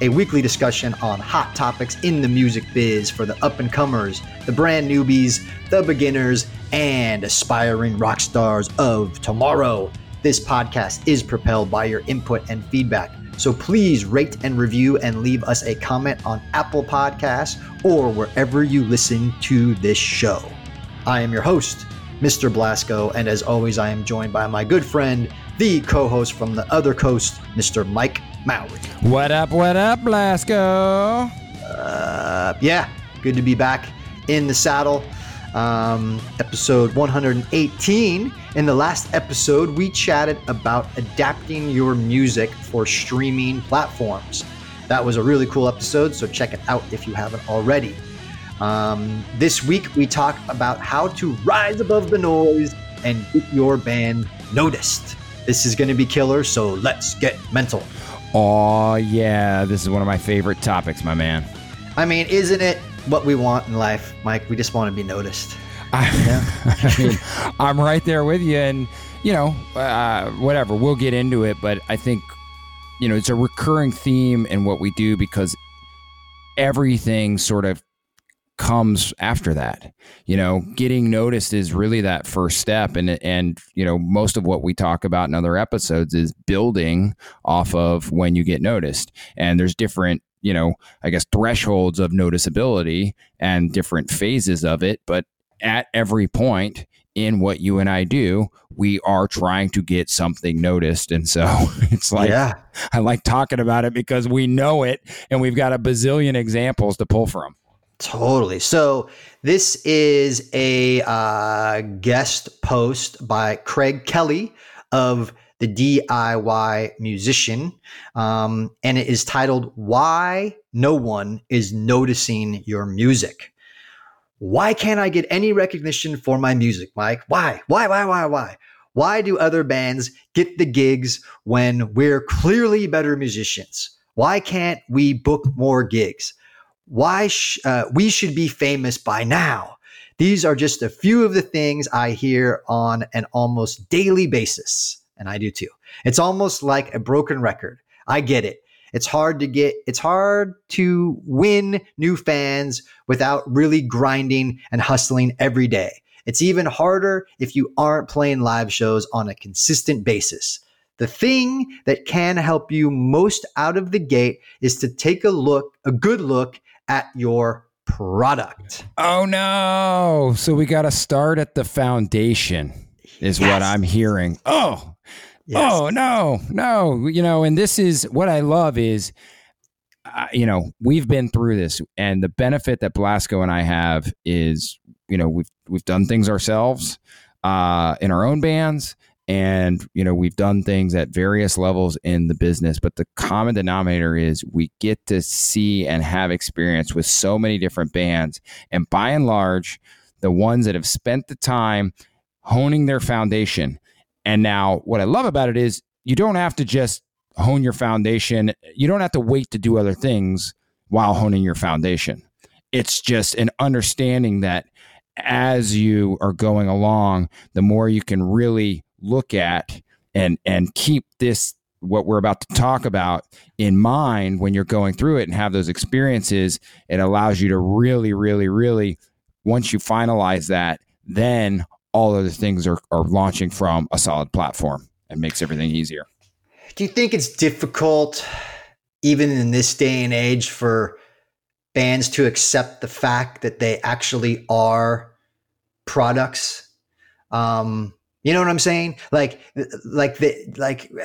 a weekly discussion on hot topics in the music biz for the up and comers, the brand newbies, the beginners, and aspiring rock stars of tomorrow. This podcast is propelled by your input and feedback. So please rate and review and leave us a comment on Apple Podcasts or wherever you listen to this show. I am your host, Mr. Blasko, and as always, I am joined by my good friend, the co host from the other coast, Mr. Mike Mowery. What up, what up, Blasko? Uh, yeah, good to be back in the saddle. Um, episode 118. In the last episode, we chatted about adapting your music for streaming platforms. That was a really cool episode, so check it out if you haven't already. Um, this week, we talk about how to rise above the noise and get your band noticed. This is going to be killer, so let's get mental. Oh, yeah. This is one of my favorite topics, my man. I mean, isn't it what we want in life, Mike? We just want to be noticed. I, I mean, I'm right there with you. And, you know, uh, whatever, we'll get into it. But I think, you know, it's a recurring theme in what we do because everything sort of comes after that. You know, getting noticed is really that first step and and you know, most of what we talk about in other episodes is building off of when you get noticed. And there's different, you know, I guess thresholds of noticeability and different phases of it, but at every point in what you and I do, we are trying to get something noticed. And so it's like, Yeah. I like talking about it because we know it and we've got a bazillion examples to pull from. Totally. So this is a uh, guest post by Craig Kelley of the DIY Musician, um, and it is titled "Why No One Is Noticing Your Music." Why can't I get any recognition for my music, Mike? Why? Why? Why? Why? Why? Why do other bands get the gigs when we're clearly better musicians? Why can't we book more gigs? Why sh- uh, we should be famous by now. These are just a few of the things I hear on an almost daily basis, and I do too. It's almost like a broken record. I get it. It's hard to get it's hard to win new fans without really grinding and hustling every day. It's even harder if you aren't playing live shows on a consistent basis. The thing that can help you most out of the gate is to take a look, a good look at your product. Oh no. So we got to start at the foundation is what I'm hearing. Oh. Yes. Oh no. No, you know, and this is what I love is uh, you know, we've been through this and the benefit that Blasko and I have is, you know, we've we've done things ourselves uh in our own bands and you know we've done things at various levels in the business but the common denominator is we get to see and have experience with so many different bands. And by and large the ones that have spent the time honing their foundation. And now what i love about it is you don't have to just hone your foundation. You don't have to wait to do other things while honing your foundation. It's just an understanding that as you are going along the more you can really look at and and keep this what we're about to talk about in mind when you're going through it and have those experiences it allows you to really really really once you finalize that then all other things are, are launching from a solid platform and makes everything easier Do you think it's difficult, even in this day and age, for bands to accept the fact that they actually are products? Um, you know what I'm saying? Like, like the like.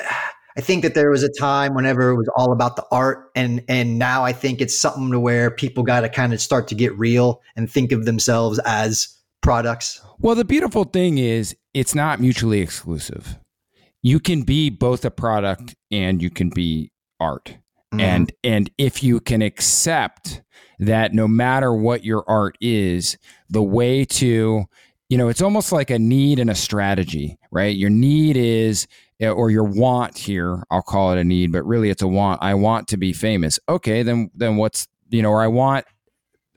I think that there was a time whenever it was all about the art, and and now I think it's something to where people got to kind of start to get real and think of themselves as products. Well, the beautiful thing is it's not mutually exclusive. You can be both a product and you can be art. Mm-hmm. And and if you can accept that no matter what your art is, the way to you know, it's almost like a need and a strategy, right? Your need is or your want here, I'll call it a need, but really it's a want. I want to be famous. Okay, then then what's you know, or I want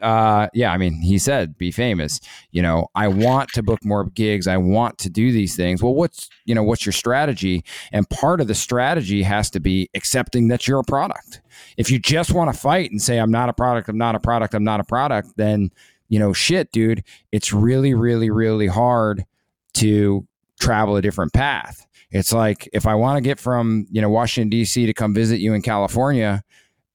uh yeah i mean he said be famous you know i want to book more gigs i want to do these things well what's you know what's your strategy and part of the strategy has to be accepting that you're a product if you just want to fight and say i'm not a product i'm not a product i'm not a product then you know shit dude it's really really really hard to travel a different path. It's like if i want to get from you know washington d.c to come visit you in california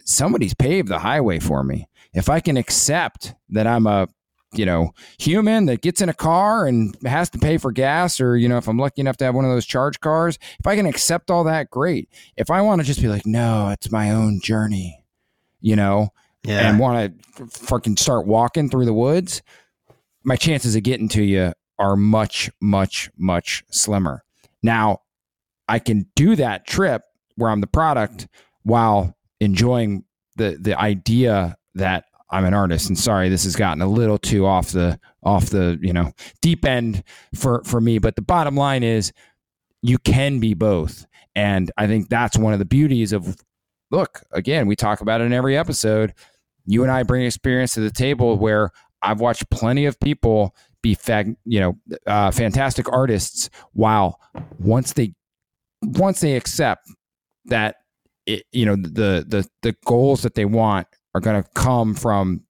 somebody's paved the highway for me. If I can accept that I'm a you know human that gets in a car and has to pay for gas or you know if i'm lucky enough to have one of those charge cars if i can accept all that great. If i want to just be like no it's my own journey you know yeah. and want to fucking start walking through the woods my chances of getting to you are much much much slimmer now i can do that trip where i'm the product while enjoying the the idea that I'm an artist. And sorry, this has gotten a little too off the off the you know deep end for for me. But the bottom line is, you can be both, and I think that's one of the beauties of. Look, again, we talk about it in every episode. You and I bring experience to the table where I've watched plenty of people be fag, you know, uh, fantastic artists. While once they once they accept that it, you know the the the goals that they want are going to come from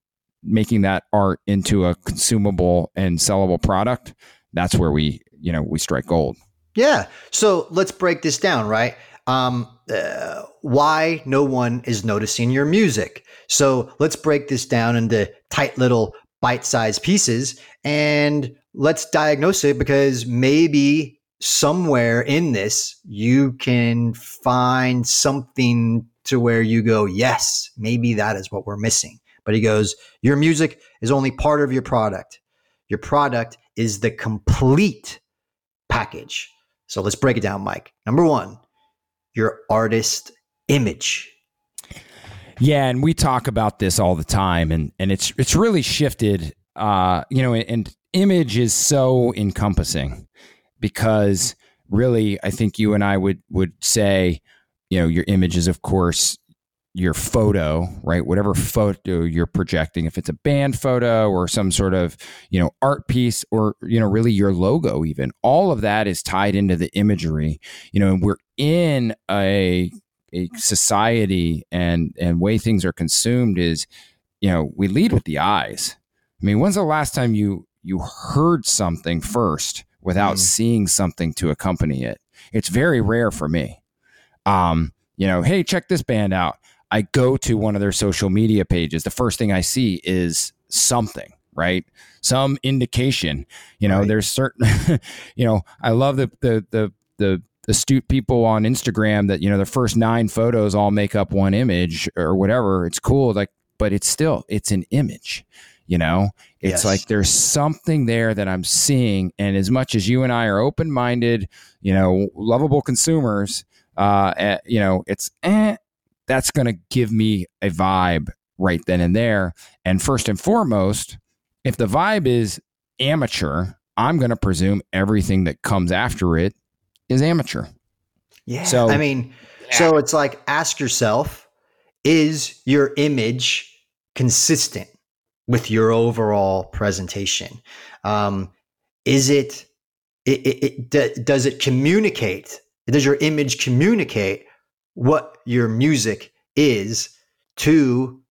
making that art into a consumable and sellable product, that's where we, you know, we strike gold. Yeah. So let's break this down, right? Um, uh, why no one is noticing your music. So let's break this down into tight little bite sized pieces and let's diagnose it because maybe somewhere in this you can find something to where you go, yes, maybe that is what we're missing. But he goes, your music is only part of your product. Your product is the complete package. So let's break it down, Mike. Number one, your artist image. Yeah, and we talk about this all the time, and and it's it's really shifted. Uh, you know, and image is so encompassing because really, I think you and I would would say you know your image is of course your photo right? Whatever photo you're projecting if it's a band photo or some sort of you know art piece or you know really your logo even all of that is tied into the imagery. You know and we're in a a society and and way things are consumed is you know we lead with the eyes. I mean when's the last time you you heard something first without mm. seeing something to accompany it? It's very rare for me. Um, you know, hey, check this band out. I go to one of their social media pages. The first thing I see is something, right? Some indication. You know, right. there's certain, you know, I love the the the the astute people on Instagram that you know the first nine photos all make up one image or whatever. It's cool, like, but it's still it's an image. You know, it's yes. like there's something there that I'm seeing, and as much as you and I are open minded, you know, lovable consumers, uh, eh, you know, it's eh, that's going to give me a vibe right then and there. And first and foremost, if the vibe is amateur, I'm going to presume everything that comes after it is amateur. Yeah. So I mean, yeah. so it's like ask yourself, is your image consistent with your overall presentation? Um, is it, it, it, it does it communicate does your image communicate what your music is to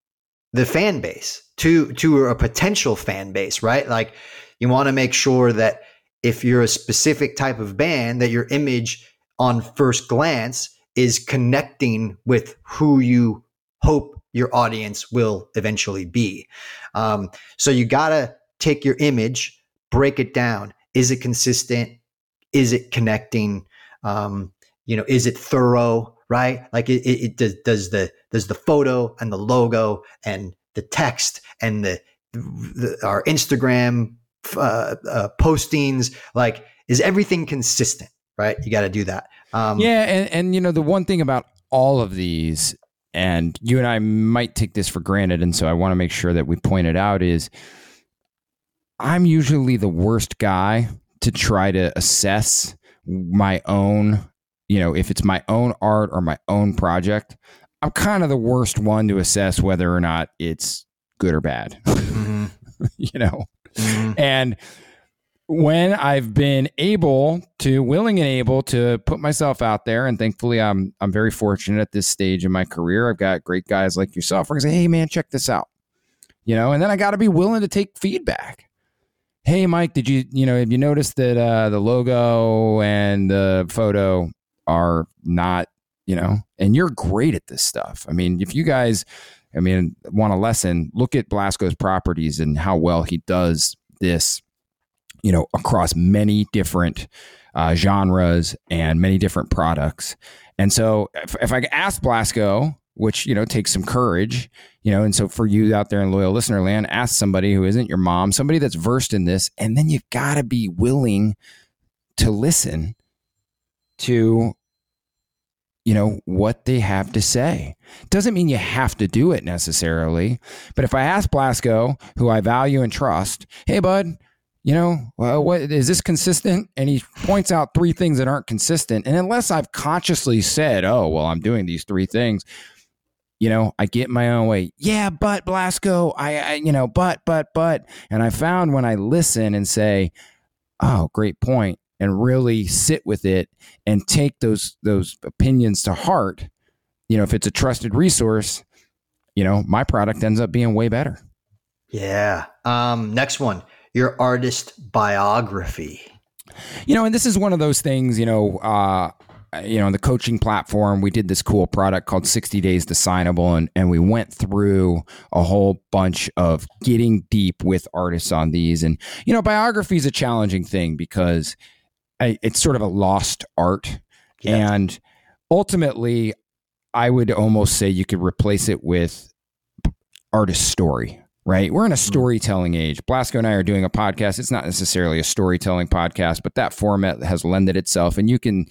the fan base, to to a potential fan base, right? Like you want to make sure that if you're a specific type of band, that your image on first glance is connecting with who you hope your audience will eventually be. Um, so you got to take your image, break it down. Is it consistent? Is it connecting? Um, you know, is it thorough? Right? Like it, it, does, does the does the photo and the logo and the text and the, the our Instagram uh, uh, postings like is everything consistent? Right? You got to do that. Um, yeah, and and you know the one thing about all of these and you and I might take this for granted, and so I want to make sure that we point it out is I'm usually the worst guy to try to assess my own, you know, if it's my own art or my own project. I'm kind of the worst one to assess whether or not it's good or bad. Mm-hmm. you know, mm-hmm. and when I've been able to, willing and able to put myself out there, and thankfully I'm I'm very fortunate at this stage in my career. I've got great guys like yourself. Where I say, "Hey, man, check this out," you know, and then I got to be willing to take feedback. Hey, Mike, did you you know have you noticed that uh, the logo and the photo are not you know, and you're great at this stuff. I mean, if you guys, I mean, want a lesson, look at Blasko's properties and how well he does this you know, across many different uh, genres and many different products. And so if, if I ask Blasko, which, you know, takes some courage, you know, and so for you out there in loyal listener land, ask somebody who isn't your mom, somebody that's versed in this, and then you've got to be willing to listen to you know what they have to say doesn't mean you have to do it necessarily but if i ask Blasko, who i value and trust hey bud you know, well, what is this consistent? And he points out three things that aren't consistent. And unless I've consciously said, oh, well, I'm doing these three things, you know, I get my own way. Yeah, but Blasko, I, I, you know, but, but, but. And I found when I listen and say, oh, great point, and really sit with it and take those those opinions to heart, you know, if it's a trusted resource, you know, my product ends up being way better. Yeah. Um, next one your artist biography. You know, and this is one of those things, you know, uh, you know, on the coaching platform, we did this cool product called 60 Days to Signable, and, and we went through a whole bunch of getting deep with artists on these. And, you know, biography is a challenging thing because I, it's sort of a lost art. Yeah. And ultimately, I would almost say you could replace it with artist story right? We're in a mm. storytelling age. Blasco and I are doing a podcast. It's not necessarily a storytelling podcast, but that format has lended itself. And you can,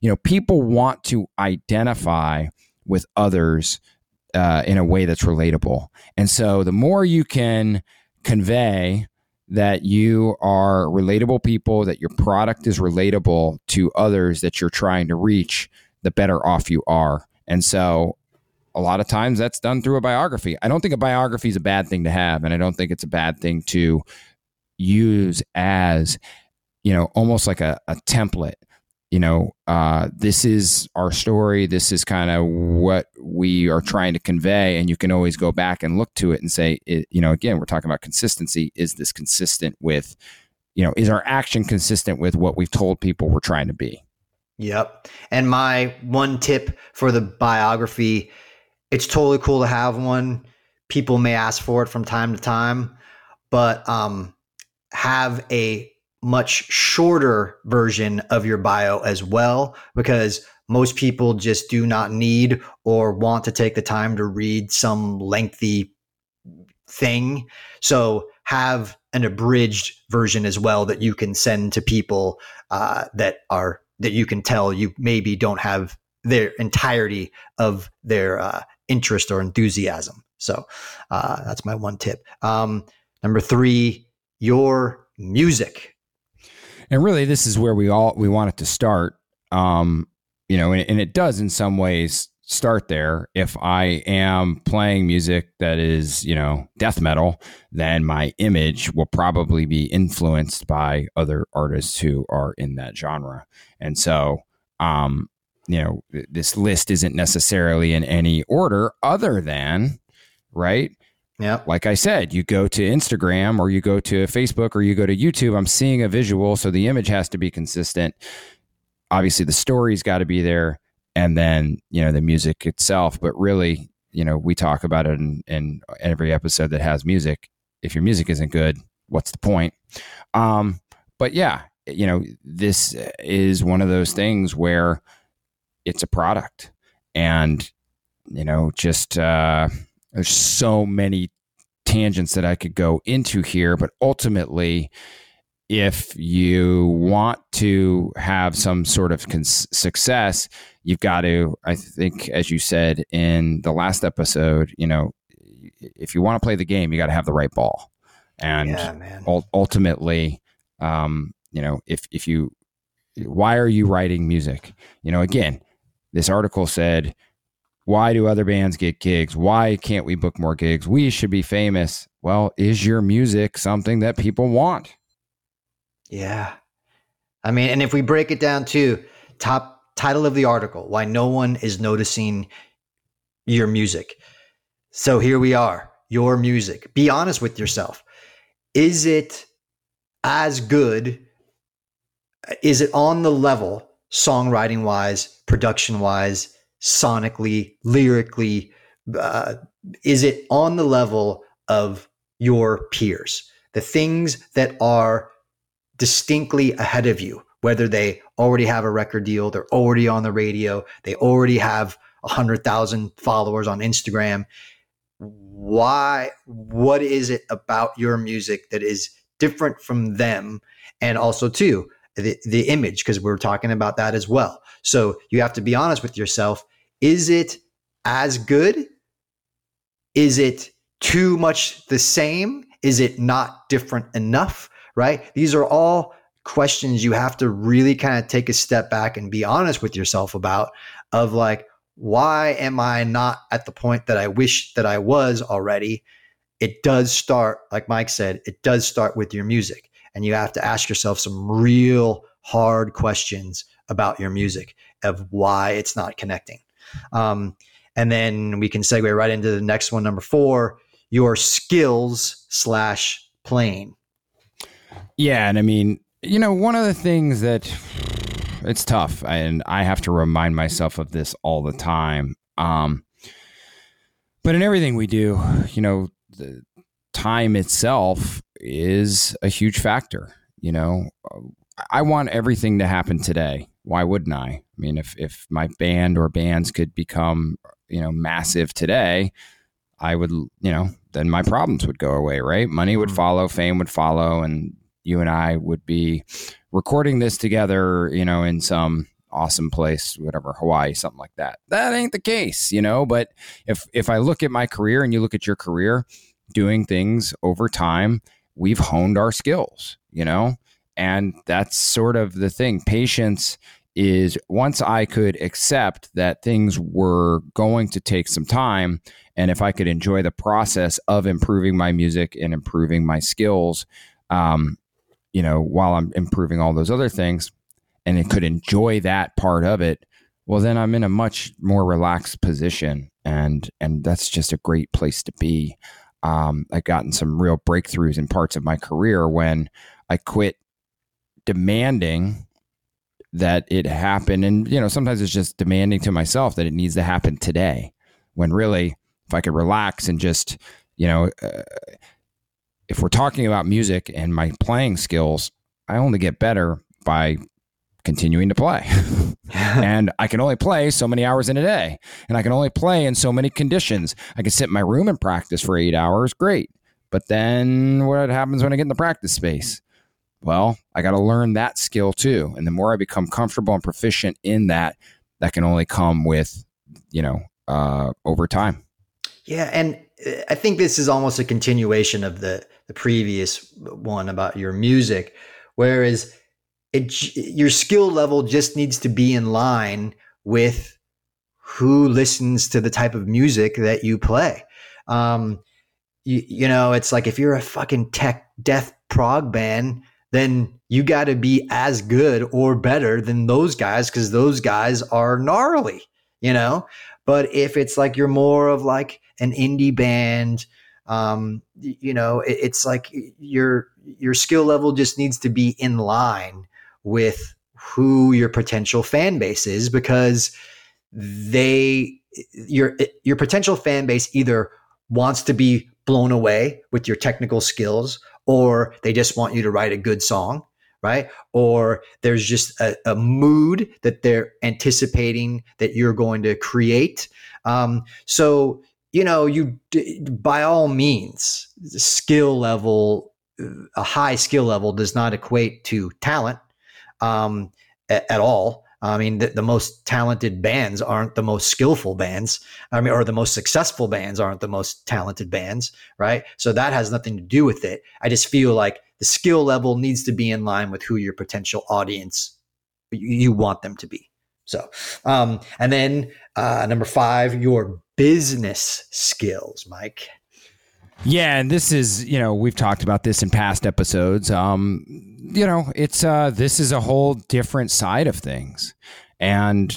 you know, people want to identify with others uh, in a way that's relatable. And so the more you can convey that you are relatable people, that your product is relatable to others that you're trying to reach, the better off you are. And so a lot of times that's done through a biography. I don't think a biography is a bad thing to have, and I don't think it's a bad thing to use as, you know, almost like a, a template. You know, uh, this is our story. This is kind of what we are trying to convey, and you can always go back and look to it and say, it, you know, again, we're talking about consistency. Is this consistent with, you know, is our action consistent with what we've told people we're trying to be? Yep. And my one tip for the biography it's totally cool to have one. People may ask for it from time to time, but um, have a much shorter version of your bio as well, because most people just do not need or want to take the time to read some lengthy thing. So have an abridged version as well that you can send to people uh, that are that you can tell you maybe don't have their entirety of their uh, interest or enthusiasm. So uh, that's my one tip. Um, number three, your music. And really, this is where we all we want it to start. Um, you know, and, and it does in some ways start there. If I am playing music that is, you know, death metal, then my image will probably be influenced by other artists who are in that genre. And so, um, you know, this list isn't necessarily in any order other than, right? Yeah. Like I said, you go to Instagram or you go to Facebook or you go to YouTube, I'm seeing a visual, so the image has to be consistent. Obviously, the story's got to be there and then, you know, the music itself, but really, you know, we talk about it in, in every episode that has music. If your music isn't good, what's the point? Um, but yeah, you know, this is one of those things where it's a product and you know just uh, there's so many tangents that i could go into here but ultimately if you want to have some sort of cons- success, you've got to, I think, as you said in the last episode, you know, if you want to play the game, you got to have the right ball. And Yeah, ul- ultimately, um, you know, if if you, why are you writing music? You know, again, this article said, why do other bands get gigs? Why can't we book more gigs? We should be famous. Well, is your music something that people want? Yeah. I mean, and if we break it down to top title of the article, why no one is noticing your music. So here we are, your music. Be honest with yourself. Is it as good? Is it on the level, songwriting wise, production wise, sonically, lyrically? Uh, is it on the level of your peers? The things that are distinctly ahead of you, whether they already have a record deal, they're already on the radio, they already have 100,000 followers on Instagram. Why, what is it about your music that is different from them? And also, too, the, the image, because we're talking about that as well. So you have to be honest with yourself. Is it as good? Is it too much the same? Is it not different enough? Right? These are all questions you have to really kind of take a step back and be honest with yourself about of like, why am I not at the point that I wish that I was already? It does start, like Mike said, it does start with your music. And you have to ask yourself some real hard questions about your music of why it's not connecting. Um, and then we can segue right into the next one, number four, your skills slash playing. Yeah, and I mean, you know, one of the things that it's tough, and I have to remind myself of this all the time. Um, but in everything we do, you know, the time itself is a huge factor. You know, I want everything to happen today. Why wouldn't I? I mean, if if my band or bands could become, you know, massive today, I would, you know, then my problems would go away, right? Money would mm-hmm. follow, fame would follow, and you and I would be recording this together, you know, in some awesome place, whatever, Hawaii, something like that. That ain't the case, you know, but if if I look at my career and you look at your career, doing things over time, we've honed our skills, you know? And that's sort of the thing. Patience is once I could accept that things were going to take some time, and if I could enjoy the process of improving my music and improving my skills, um, you know, while I'm improving all those other things, and it could enjoy that part of it, well, then I'm in a much more relaxed position, and and that's just a great place to be. Um, I've gotten some real breakthroughs in parts of my career when I quit demanding that it happen, and you know, sometimes it's just demanding to myself that it needs to happen today, when really, if I could relax and just, you know. Uh, if we're talking about music and my playing skills, I only get better by continuing to play. and I can only play so many hours in a day. And I can only play in so many conditions. I can sit in my room and practice for eight hours. Great. But then what happens when I get in the practice space? Well, I got to learn that skill too. And the more I become comfortable and proficient in that, that can only come with, you know, uh, over time. Yeah, and uh, I think this is almost a continuation of the the previous one about your music, whereas it your skill level just needs to be in line with who listens to the type of music that you play. Um, you, you know, it's like if you're a fucking tech death prog band, then you got to be as good or better than those guys because those guys are gnarly, you know. But if it's like you're more of like an indie band, um, you know, it, it's like your your skill level just needs to be in line with who your potential fan base is because they your your potential fan base either wants to be blown away with your technical skills or they just want you to write a good song right or there's just a, a mood that they're anticipating that you're going to create um, so you know you by all means skill level a high skill level does not equate to talent um, at all. I mean, the, the, most talented bands aren't the most skillful bands. I mean, or the most successful bands aren't the most talented bands, right? So that has nothing to do with it. I just feel like the skill level needs to be in line with who your potential audience you want them to be. So, um, and then uh, number five, your business skills, Mike. Yeah, and this is, you know, we've talked about this in past episodes. Um, you know, it's uh this is a whole different side of things. And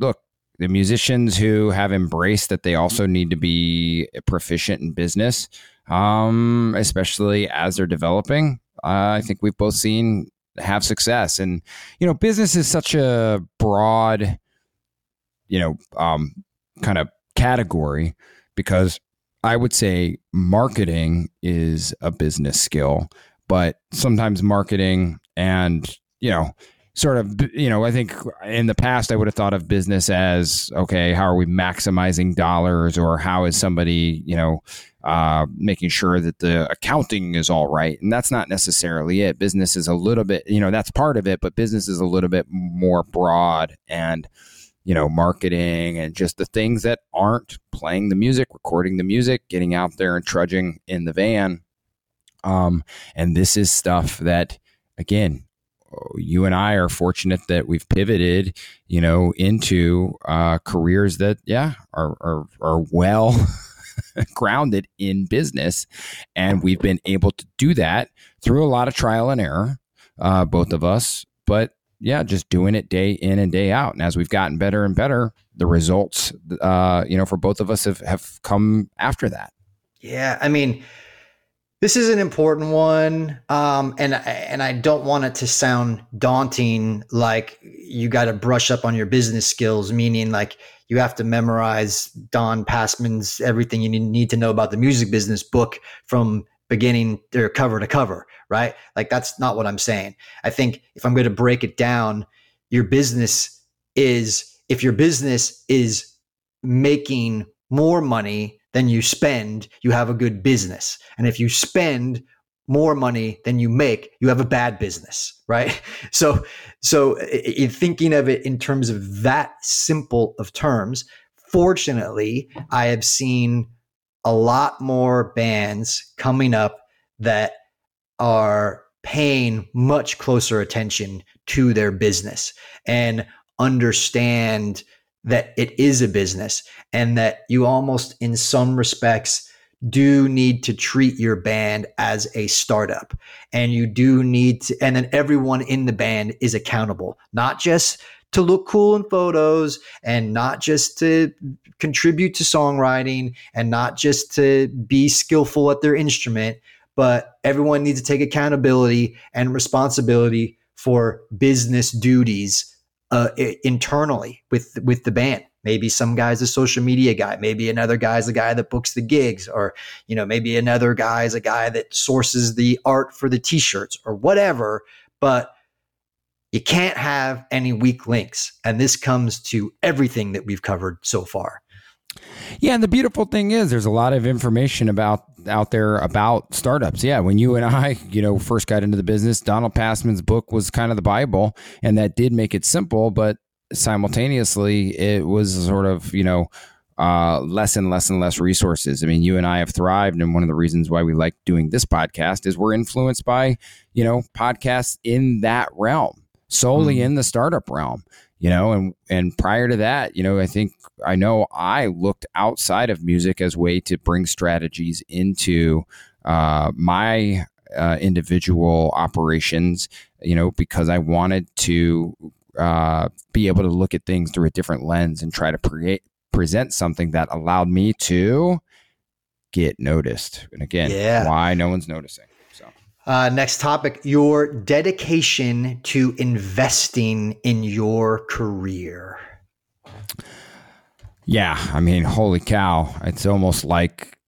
look, the musicians who have embraced that they also need to be proficient in business, um, especially as they're developing, uh, I think we've both seen have success. And, you know, business is such a broad, you know, um, kind of category because I would say marketing is a business skill, but sometimes marketing and, you know, sort of, you know, I think in the past I would have thought of business as, okay, how are we maximizing dollars or how is somebody, you know, uh, making sure that the accounting is all right. And that's not necessarily it. Business is a little bit, you know, that's part of it, but business is a little bit more broad and, you know, marketing and just the things that aren't playing the music, recording the music, getting out there and trudging in the van. Um, and this is stuff that, again, you and I are fortunate that we've pivoted, you know, into uh, careers that, yeah, are are, are well grounded in business, and we've been able to do that through a lot of trial and error, uh, both of us. But yeah, just doing it day in and day out. And as we've gotten better and better, the results, uh, you know, for both of us have, have come after that. Yeah. I mean, this is an important one. Um, and, and I don't want it to sound daunting, like you got to brush up on your business skills, meaning like you have to memorize Don Passman's everything you need to know about the music business book from beginning or cover to cover, right? Like that's not what I'm saying. I think if I'm going to break it down, your business is if your business is making more money than you spend, you have a good business. And if you spend more money than you make, you have a bad business, right? So, so in thinking of it in terms of that simple of terms, fortunately, I have seen a lot more bands coming up that are paying much closer attention to their business and understand that it is a business and that you almost in some respects do need to treat your band as a startup. And you do need to and then everyone in the band is accountable not just to look cool in photos and not just to contribute to songwriting and not just to be skillful at their instrument, but everyone needs to take accountability and responsibility for business duties uh, internally with with the band. Maybe some guy's a social media guy. Maybe another guy's the guy that books the gigs, or you know, maybe another guy's a guy that sources the art for the t-shirts or whatever. But you can't have any weak links. And this comes to everything that we've covered so far. Yeah, and the beautiful thing is there's a lot of information about out there about startups. Yeah, when you and I, you know, first got into the business, Donald Passman's book was kind of the Bible, and that did make it simple, but simultaneously it was sort of, you know, uh, less and less and less resources. I mean, you and I have thrived, and one of the reasons why we like doing this podcast is we're influenced by, you know, podcasts in that realm solely mm. in the startup realm you know and and prior to that you know i think i know i looked outside of music as way to bring strategies into uh, my uh, individual operations you know because i wanted to uh, be able to look at things through a different lens and try to create present something that allowed me to get noticed and again yeah. why no one's noticing uh, next topic your dedication to investing in your career. Yeah, I mean, holy cow! It's almost like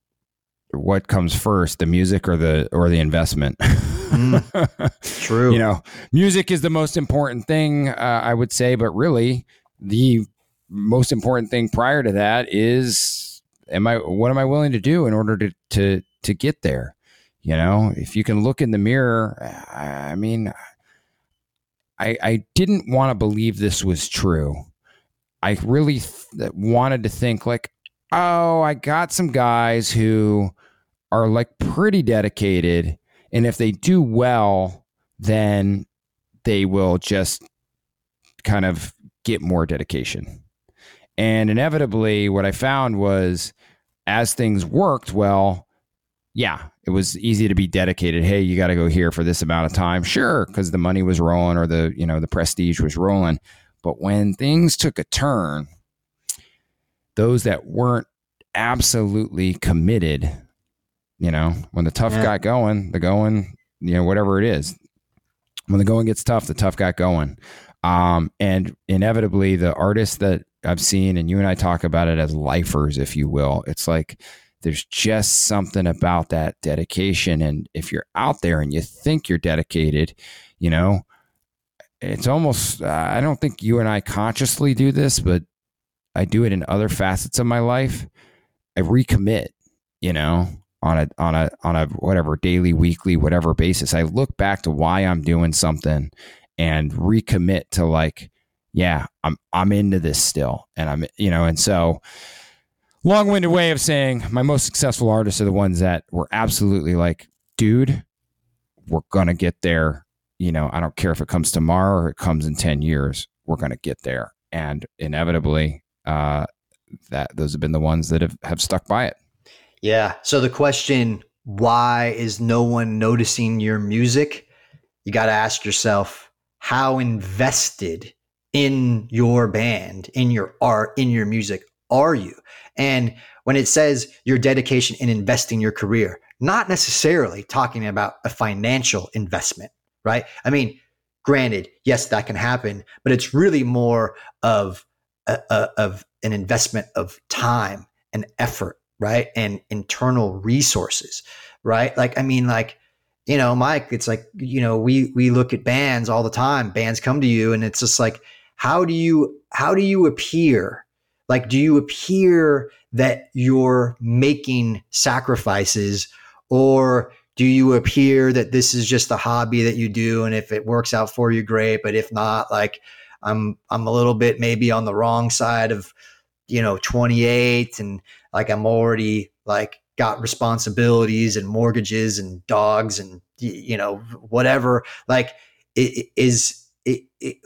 what comes first, the music or the or the investment. mm, true. You know, music is the most important thing, uh, I would say, but really, the most important thing prior to that is, am I? What am I willing to do in order to to to get there? You know, if you can look in the mirror, I mean, I, I didn't want to believe this was true. I really th- wanted to think like, oh, I got some guys who are like pretty dedicated, and if they do well, then they will just kind of get more dedication. And inevitably, what I found was as things worked well, yeah, it was easy to be dedicated. Hey, you got to go here for this amount of time. Sure, because the money was rolling or the, you know, the prestige was rolling. But when things took a turn, those that weren't absolutely committed, you know, when the tough yeah. got going, the going, you know, whatever it is, when the going gets tough, the tough got going. Um, and inevitably, the artists that I've seen, and you and I talk about it as lifers, if you will, it's like there's just something about that dedication. And if you're out there and you think you're dedicated, you know, it's almost, uh, I don't think you and I consciously do this, but I do it in other facets of my life. I recommit, you know, on a on a on a whatever daily, weekly, whatever basis. I look back to why I'm doing something and recommit to like, yeah, I'm I'm into this still, and I'm you know, and so long-winded way of saying my most successful artists are the ones that were absolutely like, dude, we're gonna get there. You know, I don't care if it comes tomorrow or it comes in ten years, we're gonna get there, and inevitably, uh, that those have been the ones that have have stuck by it. Yeah. So the question, why is no one noticing your music? You got to ask yourself, how invested in your band, in your art, in your music are you? And when it says your dedication in investing your career, not necessarily talking about a financial investment, right? I mean, granted, yes, that can happen, but it's really more of a, a, of an investment of time and effort right? And internal resources, right? Like, I mean, like, you know, Mike, it's like, you know, we we look at bands all the time. Bands come to you and it's just like, how do you how do you appear? Like, do you appear that you're making sacrifices or do you appear that this is just a hobby that you do and if it works out for you great but if not like i'm i'm a little bit maybe on the wrong side of you know 28 and like I'm already like got responsibilities and mortgages and dogs and you know whatever. Like it is it, it,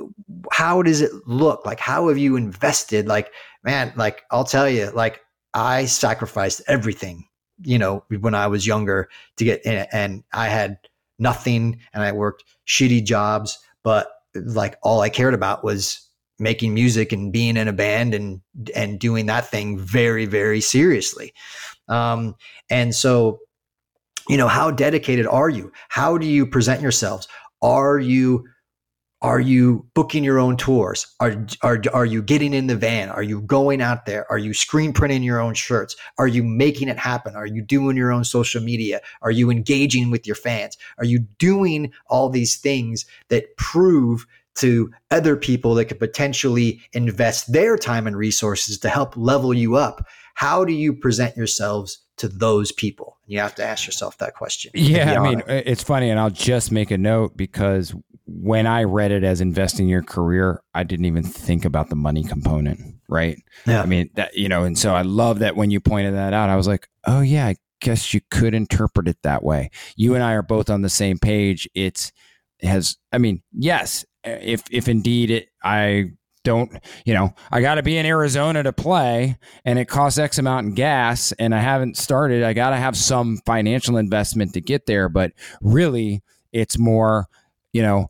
how does it look? Like how have you invested? Like man like i'll tell you like i sacrificed everything you know when i was younger to get in it. and i had nothing and i worked shitty jobs but like all i cared about was making music and being in a band and and doing that thing very very seriously um, and so you know how dedicated are you how do you present yourselves are you are you booking your own tours? Are, are are you getting in the van? Are you going out there? Are you screen printing your own shirts? Are you making it happen? Are you doing your own social media? Are you engaging with your fans? Are you doing all these things that prove to other people that could potentially invest their time and resources to help level you up. How do you present yourselves to those people? You have to ask yourself that question. Yeah, I mean, it's funny, and I'll just make a note because when I read it as investing your career, I didn't even think about the money component, right? Yeah. I mean, that you know, and so I love that when you pointed that out, I was like, oh yeah, I guess you could interpret it that way. You and I are both on the same page. It's has, I mean, yes, eh, if if indeed it, I don't, you know, I got to be in Arizona to play and it costs X amount in gas and I haven't started. I got to have some financial investment to get there. But really, it's more, you know,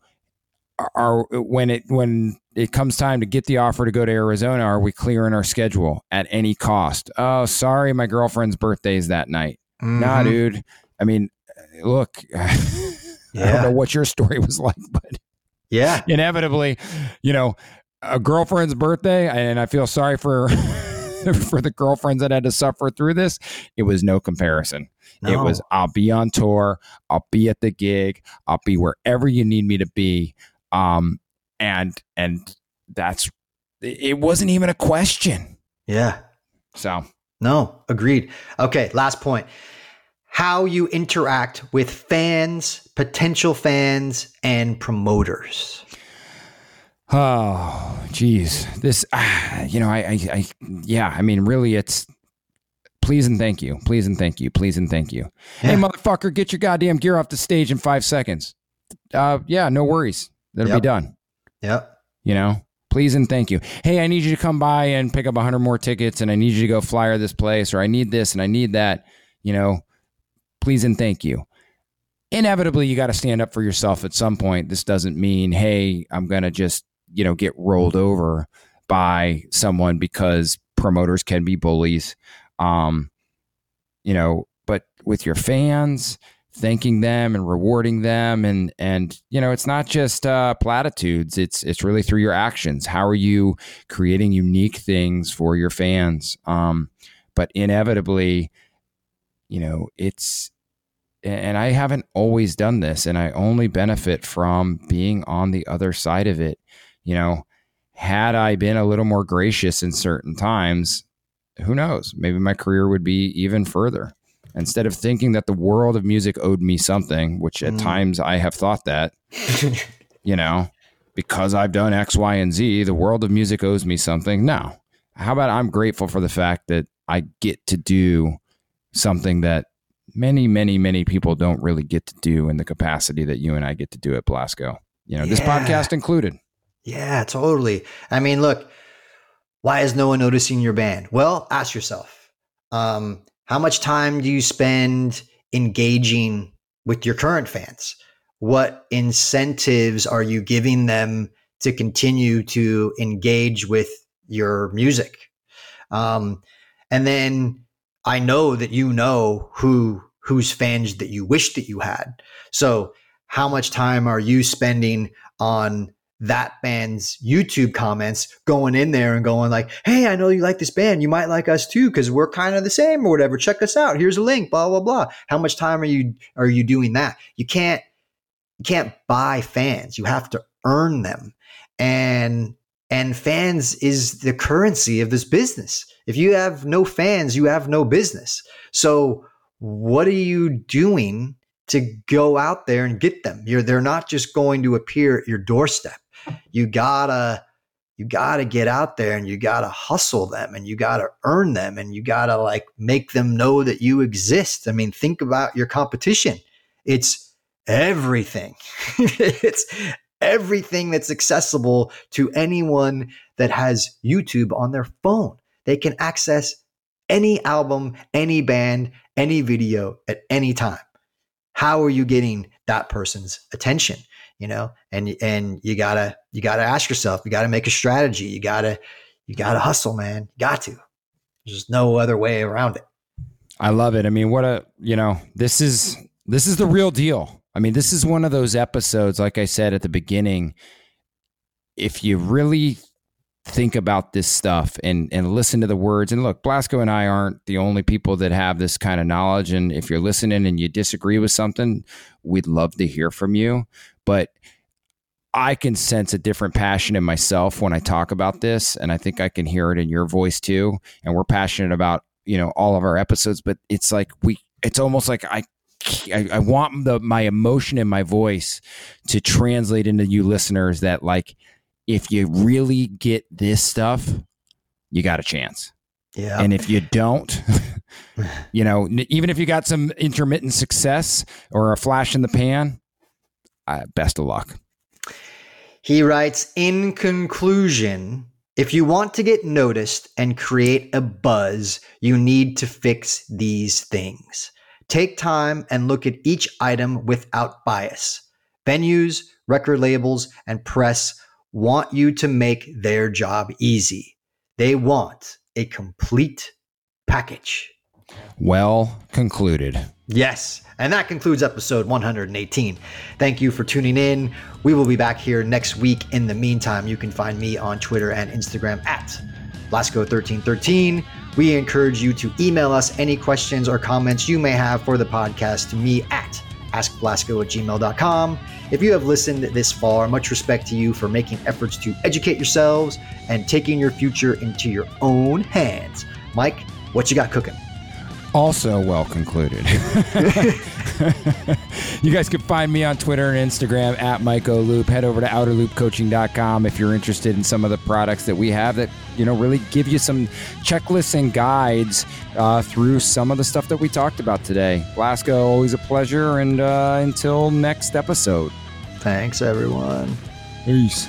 are when it when it comes time to get the offer to go to Arizona, are we clearing our schedule at any cost? Oh, sorry, my girlfriend's birthday is that night. Mm-hmm. Nah, dude. I mean, look, yeah. I don't know what your story was like, but yeah. Inevitably, you know, a girlfriend's birthday, and I feel sorry for for the girlfriends that had to suffer through this. It was no comparison. No. It was I'll be on tour, I'll be at the gig, I'll be wherever you need me to be. Um and and that's it wasn't even a question. Yeah. So no, agreed. Okay, last point. how you interact with fans, potential fans, and promoters. Oh, geez. This, ah, you know, I, I, I, yeah, I mean, really, it's please and thank you. Please and thank you. Please and thank you. Hey, motherfucker, get your goddamn gear off the stage in five seconds. Uh, yeah, no worries. That'll Yep. be done. Yep. You know, please and thank you. Hey, I need you to come by and pick up 100 more tickets, and I need you to go flyer this place, or I need this and I need that. You know, please and thank you. Inevitably, you got to stand up for yourself at some point. This doesn't mean, hey, I'm going to just, you know, get rolled over by someone because promoters can be bullies. Um, you know, but with your fans, thanking them and rewarding them. And and you know it's not just uh, platitudes. It's it's really through your actions. How are you creating unique things for your fans? Um but inevitably you know it's and I haven't always done this and I only benefit from being on the other side of it. You know had I been a little more gracious in certain times who knows? Maybe my career would be even further instead of thinking that the world of music owed me something, which at Mm. times I have thought that, you know, because I've done X, Y, and Z, the world of music owes me something. No. How about I'm grateful for the fact that I get to do something that many, many, many people don't really get to do in the capacity that you and I get to do at Blasko. You know, this podcast included. Yeah, totally. I mean, look, why is no one noticing your band? Well, ask yourself. Um, how much time do you spend engaging with your current fans? What incentives are you giving them to continue to engage with your music? Um, and then I know that you know who whose fans that you wish that you had. So, how much time are you spending on that band's YouTube comments, going in there and going like, "Hey, I know you like this band. You might like us too because we're kind of the same or whatever. Check us out. Here's a link. Blah blah blah." How much time are you are you doing that? You can't you can't buy fans. You have to earn them, and and fans is the currency of this business. If you have no fans, you have no business. So what are you doing to go out there and get them? You're they're not just going to appear at your doorstep. You gotta you gotta get out there and you gotta hustle them and you gotta earn them and you gotta like make them know that you exist. I mean, think about your competition. It's everything. it's everything that's accessible to anyone that has YouTube on their phone. They can access any album, any band, any video at any time. How are you getting that person's attention? You know, and and you gotta you gotta ask yourself. You gotta make a strategy. You gotta you gotta hustle, man. You got to. There's no other way around it. I love it. I mean, what a you know, this is this is the real deal. I mean, this is one of those episodes, like I said at the beginning. If you really think about this stuff and and listen to the words, and look, Blasko and I aren't the only people that have this kind of knowledge. And if you're listening and you disagree with something, we'd love to hear from you. But I can sense a different passion in myself when I talk about this, and I think I can hear it in your voice too. And we're passionate about you know all of our episodes, but it's like we, it's almost like I, I, I want the my emotion in my voice to translate into you listeners that like if you really get this stuff, you got a chance. Yeah. And if you don't, you know, even if you got some intermittent success or a flash in the pan, uh, best of luck. He writes In conclusion, if you want to get noticed and create a buzz, you need to fix these things. Take time and look at each item without bias. Venues, record labels, and press want you to make their job easy. They want a complete package. Well concluded. Yes. And that concludes episode 118. Thank you for tuning in. We will be back here next week. In the meantime, you can find me on Twitter and Instagram at Blasko1313. We encourage you to email us any questions or comments you may have for the podcast to me at askblasko at gmail.com. If you have listened this far, much respect to you for making efforts to educate yourselves and taking your future into your own hands. Mike, what you got cooking? Also well concluded. you guys can find me on Twitter and Instagram at Mike Loop. Head over to outerloopcoaching.com if you're interested in some of the products that we have that, you know, really give you some checklists and guides uh, through some of the stuff that we talked about today. Blasko, always a pleasure. And uh, until next episode. Thanks, everyone. Peace.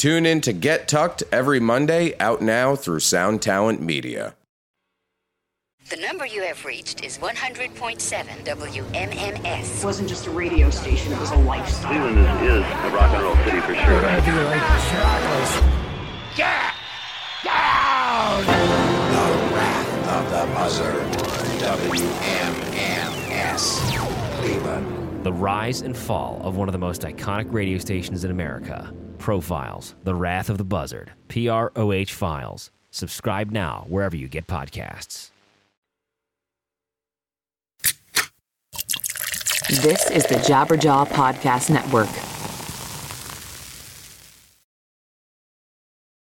Tune in to Get Tucked every Monday, out now through Sound Talent Media. The number you have reached is 100.7 WMMS. It wasn't just a radio station, it was a lifestyle. Cleveland is, is a rock and roll city for sure. Right? Be like Charles. Get down! The Wrath of the Buzzard. WMMS. Cleveland. The rise and fall of one of the most iconic radio stations in America. Profiles, The Wrath of the Buzzard, PROH Files. Subscribe now wherever you get podcasts. This is the Jabberjaw Podcast Network.